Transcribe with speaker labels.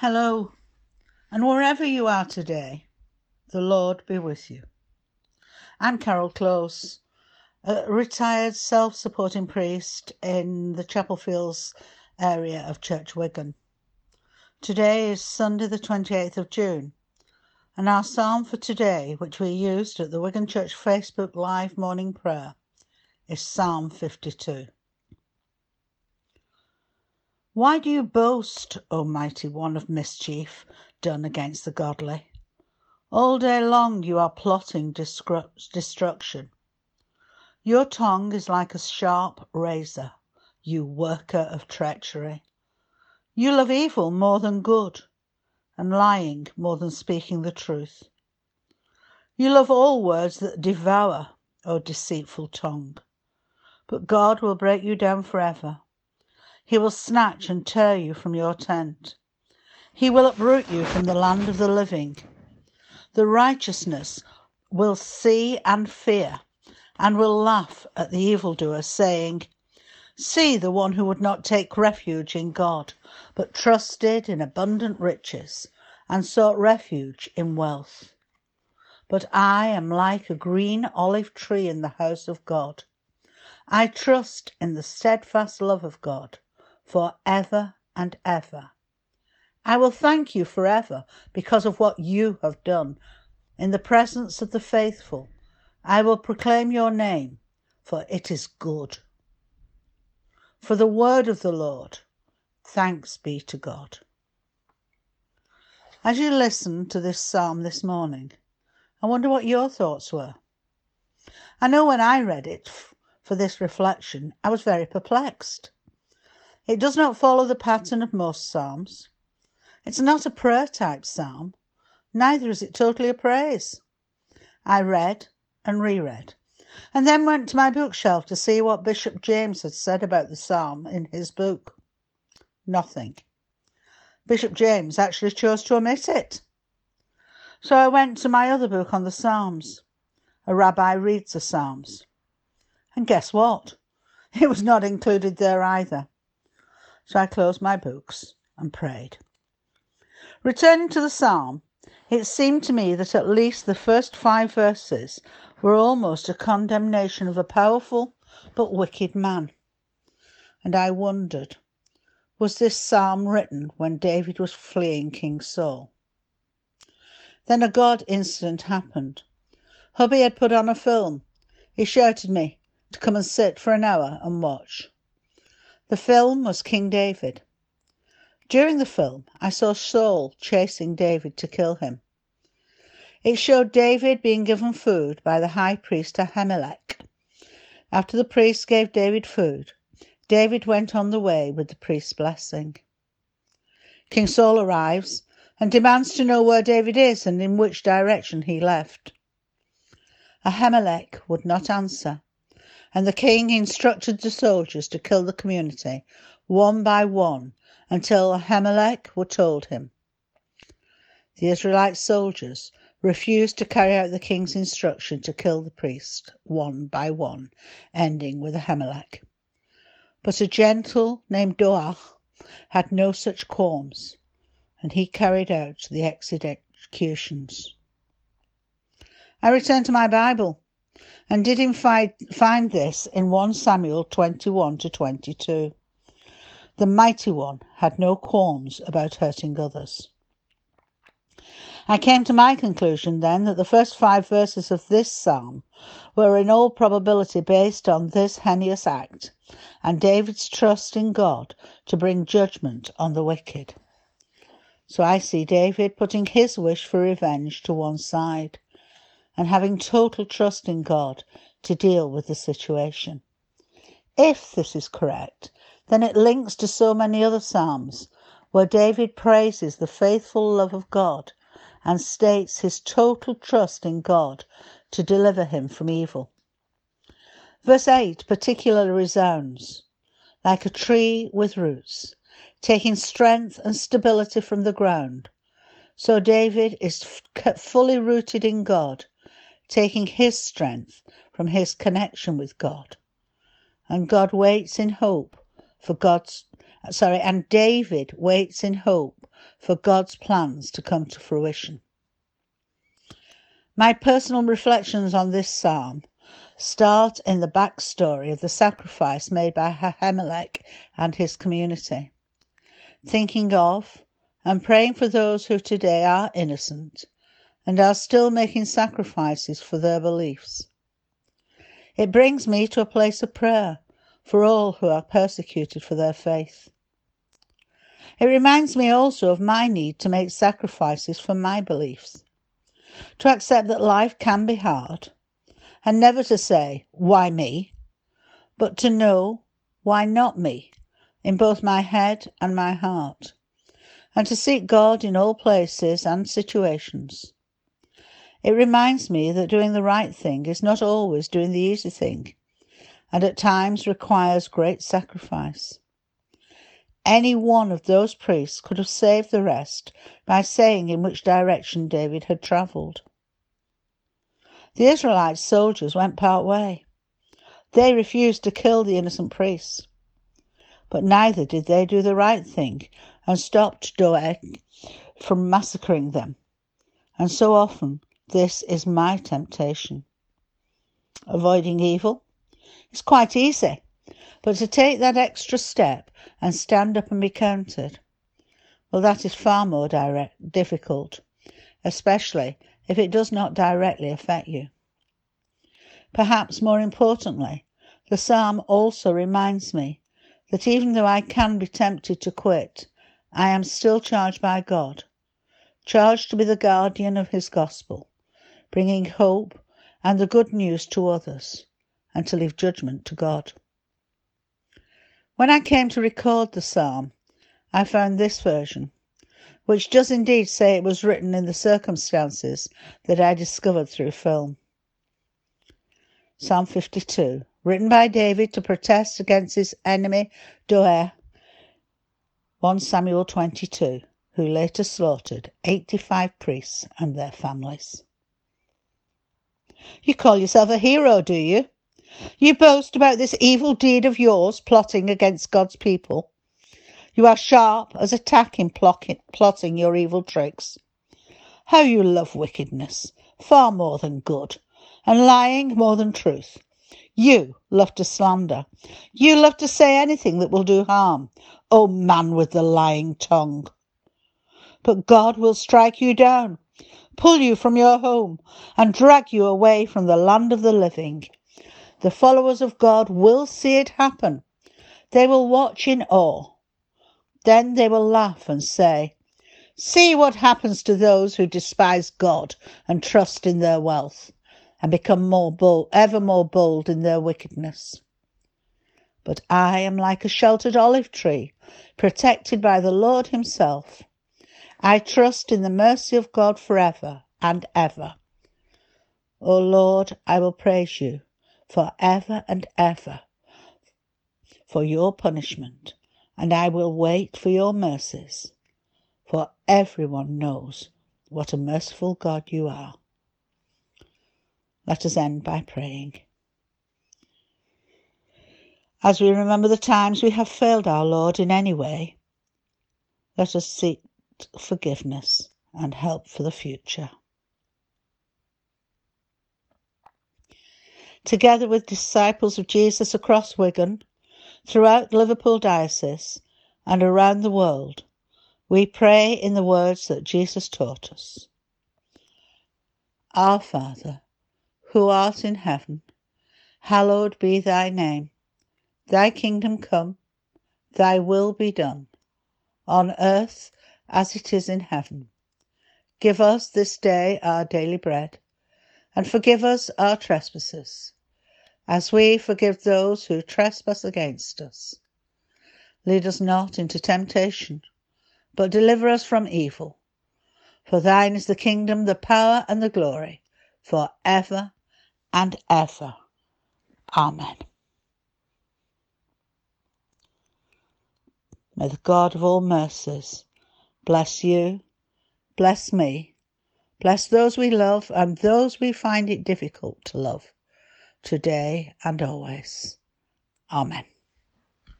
Speaker 1: Hello, and wherever you are today, the Lord be with you. I'm Carol Close, a retired self supporting priest in the Chapel Fields area of Church Wigan. Today is Sunday, the 28th of June, and our psalm for today, which we used at the Wigan Church Facebook Live morning prayer, is Psalm 52. Why do you boast, O mighty one of mischief done against the godly? All day long you are plotting destruction. Your tongue is like a sharp razor, you worker of treachery. You love evil more than good, and lying more than speaking the truth. You love all words that devour, O deceitful tongue. But God will break you down forever he will snatch and tear you from your tent. He will uproot you from the land of the living. The righteousness will see and fear, and will laugh at the evildoer, saying, See the one who would not take refuge in God, but trusted in abundant riches, and sought refuge in wealth. But I am like a green olive tree in the house of God. I trust in the steadfast love of God for ever and ever. I will thank you forever because of what you have done. In the presence of the faithful, I will proclaim your name, for it is good. For the word of the Lord, thanks be to God. As you listen to this psalm this morning, I wonder what your thoughts were. I know when I read it for this reflection, I was very perplexed. It does not follow the pattern of most psalms. It's not a prayer type psalm, neither is it totally a praise. I read and reread, and then went to my bookshelf to see what Bishop James had said about the psalm in his book. Nothing. Bishop James actually chose to omit it. So I went to my other book on the Psalms. A rabbi reads the Psalms. And guess what? It was not included there either so I closed my books and prayed. Returning to the psalm, it seemed to me that at least the first five verses were almost a condemnation of a powerful but wicked man. And I wondered, was this psalm written when David was fleeing King Saul? Then a God incident happened. Hubby had put on a film. He shouted me to come and sit for an hour and watch. The film was King David. During the film, I saw Saul chasing David to kill him. It showed David being given food by the high priest Ahimelech. After the priest gave David food, David went on the way with the priest's blessing. King Saul arrives and demands to know where David is and in which direction he left. Ahimelech would not answer and the king instructed the soldiers to kill the community one by one until Ahimelech were told him. The Israelite soldiers refused to carry out the king's instruction to kill the priest one by one, ending with Ahimelech. But a gentle named Doeg had no such qualms, and he carried out the executions. I return to my Bible and did in fact find this in 1 Samuel 21 to 22. The mighty one had no qualms about hurting others. I came to my conclusion then that the first five verses of this psalm were in all probability based on this heinous act and David's trust in God to bring judgment on the wicked. So I see David putting his wish for revenge to one side and having total trust in God to deal with the situation. If this is correct, then it links to so many other Psalms where David praises the faithful love of God and states his total trust in God to deliver him from evil. Verse 8 particularly resounds like a tree with roots, taking strength and stability from the ground. So David is kept fully rooted in God taking his strength from his connection with God. And God waits in hope for God's sorry, and David waits in hope for God's plans to come to fruition. My personal reflections on this psalm start in the backstory of the sacrifice made by Ahimelech and his community. Thinking of and praying for those who today are innocent and are still making sacrifices for their beliefs. It brings me to a place of prayer for all who are persecuted for their faith. It reminds me also of my need to make sacrifices for my beliefs, to accept that life can be hard, and never to say, Why me? but to know, Why not me? in both my head and my heart, and to seek God in all places and situations. It reminds me that doing the right thing is not always doing the easy thing, and at times requires great sacrifice. Any one of those priests could have saved the rest by saying in which direction David had travelled. The Israelite soldiers went part way. They refused to kill the innocent priests. But neither did they do the right thing and stopped Doeg from massacring them. And so often this is my temptation. Avoiding evil is quite easy, but to take that extra step and stand up and be counted, well, that is far more direct, difficult, especially if it does not directly affect you. Perhaps more importantly, the psalm also reminds me that even though I can be tempted to quit, I am still charged by God, charged to be the guardian of His gospel, bringing hope and the good news to others, and to leave judgment to God. When I came to record the psalm, I found this version, which does indeed say it was written in the circumstances that I discovered through film. Psalm 52, written by David to protest against his enemy Doeg, 1 Samuel 22, who later slaughtered 85 priests and their families. You call yourself a hero, do you? You boast about this evil deed of yours plotting against God's people. You are sharp as a tack in plotting your evil tricks. How you love wickedness far more than good, and lying more than truth. You love to slander. You love to say anything that will do harm. O oh, man with the lying tongue. But God will strike you down, pull you from your home, and drag you away from the land of the living. The followers of God will see it happen. They will watch in awe. Then they will laugh and say, See what happens to those who despise God and trust in their wealth and become more bold, ever more bold in their wickedness. But I am like a sheltered olive tree, protected by the Lord Himself. I trust in the mercy of God forever and ever. O Lord, I will praise you for ever and ever for your punishment, and I will wait for your mercies, for everyone knows what a merciful God you are. Let us end by praying. As we remember the times we have failed our Lord in any way, let us seek forgiveness and help for the future. together with disciples of Jesus across Wigan, throughout Liverpool Diocese, and around the world, we pray in the words that Jesus taught us. Our Father, who art in heaven, hallowed be thy name. Thy kingdom come, thy will be done, on earth as it is in heaven. Give us this day our daily bread and forgive us our trespasses, as we forgive those who trespass against us. Lead us not into temptation, but deliver us from evil. For thine is the kingdom, the power, and the glory, for ever and ever. Amen. May the God of all mercies bless you, bless me, Bless those we love and those we find it difficult to love, today and always. Amen.